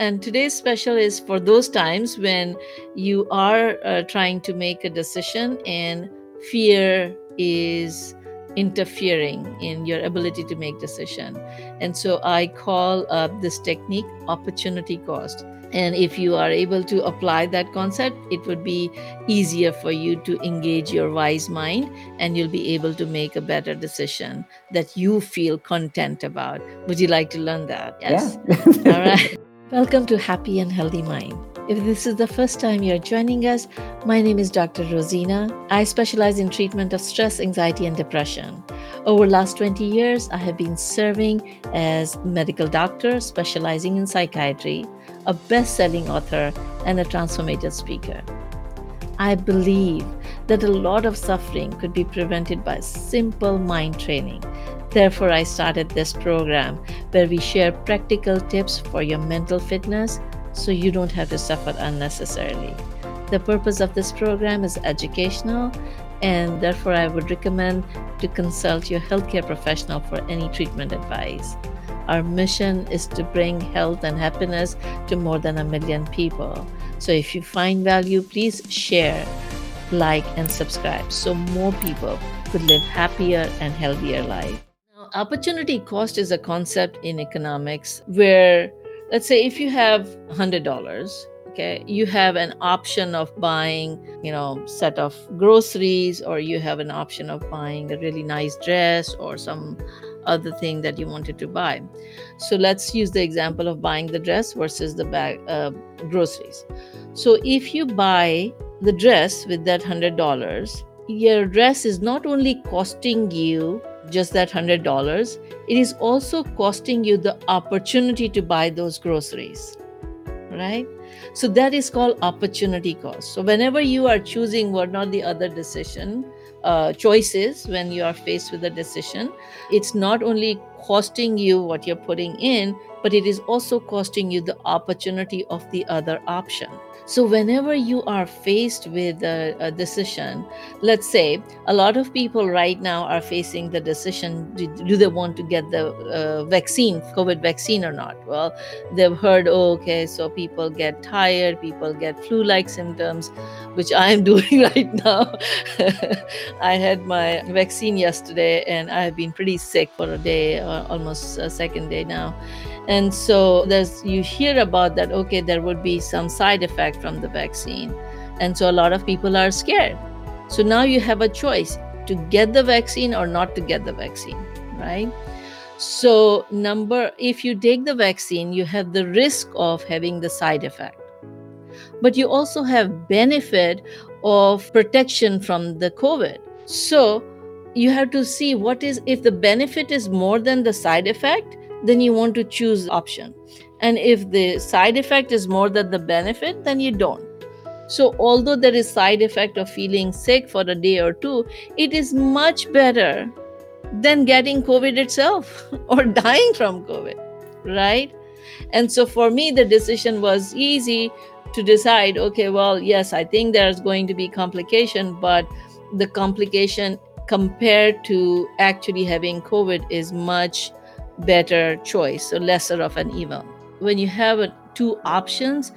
And today's special is for those times when you are uh, trying to make a decision and fear is interfering in your ability to make decision. And so i call uh, this technique opportunity cost. And if you are able to apply that concept it would be easier for you to engage your wise mind and you'll be able to make a better decision that you feel content about. Would you like to learn that? Yes? Yeah. all right Welcome to Happy and Healthy Mind. If this is the first time you're joining us, my name is Dr. Rosina. I specialize in treatment of stress, anxiety, and depression. Over last 20 years, I have been serving as medical doctor specializing in psychiatry, a best-selling author, and a transformative speaker. I believe that a lot of suffering could be prevented by simple mind training Therefore, I started this program where we share practical tips for your mental fitness so you don't have to suffer unnecessarily. The purpose of this program is educational, and therefore, I would recommend to consult your healthcare professional for any treatment advice. Our mission is to bring health and happiness to more than a million people. So, if you find value, please share, like, and subscribe so more people could live happier and healthier life opportunity cost is a concept in economics where, let's say, if you have $100, okay, you have an option of buying, you know, set of groceries, or you have an option of buying a really nice dress or some other thing that you wanted to buy. So let's use the example of buying the dress versus the bag uh, groceries. So if you buy the dress with that hundred dollars, your dress is not only costing you just that $100, it is also costing you the opportunity to buy those groceries, right? So that is called opportunity cost. So whenever you are choosing one or the other decision, uh, choices when you are faced with a decision, it's not only costing you what you're putting in, but it is also costing you the opportunity of the other option. So, whenever you are faced with a, a, decision, let's say a lot of people right now are facing the decision do, do they want to get the uh, vaccine, COVID vaccine or not? Well, they've heard, oh, okay, so people get tired, people get flu like symptoms, which I am doing right now. I had my vaccine yesterday and I have been pretty sick for a day, almost a second day now. And so there's you hear about that okay there would be some side effect from the vaccine. And so a lot of people are scared. So now you have a choice to get the vaccine or not to get the vaccine right? So number if you take the vaccine you have the risk of having the side effect. But you also have benefit of protection from the covid. So you have to see what is if the benefit is more than the side effect then you want to choose option. And if the side effect is more than the benefit, then you don't. So although there is side effect of feeling sick for a day or two, it is much better than getting COVID itself or dying from COVID, right? And so for me, the decision was easy to decide okay, well, yes, I think there's going to be complication, but the complication compared to actually having COVID is much better choice, so lesser of an evil. When you have a, two options,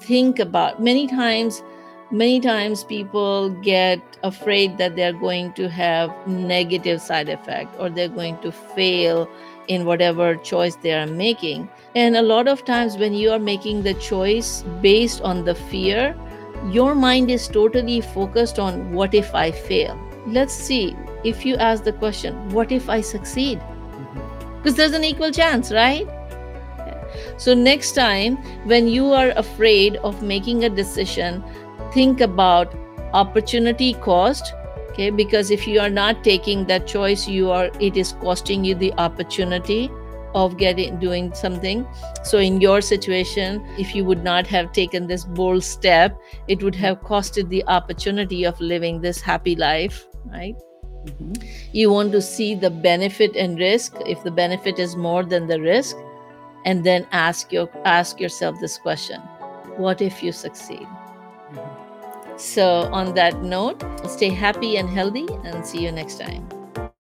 think about many times many times people get afraid that they're going to have negative side effect or they're going to fail in whatever choice they are making and a lot of times when you are making the choice based on the fear your mind is totally focused on what if i fail let's see if you ask the question what if i succeed mm-hmm. because there's an equal chance, right? So, next time when you are afraid of making a decision, think about opportunity cost. Okay, because if you are not taking that choice, you are it is costing you the opportunity of getting doing something. So, in your situation, if you would not have taken this bold step, it would have costed the opportunity of living this happy life, right? Mm-hmm. You want to see the benefit and risk. If the benefit is more than the risk, and then ask your ask yourself this question: What if you succeed? Mm-hmm. So, on that note, stay happy and healthy, and see you next time.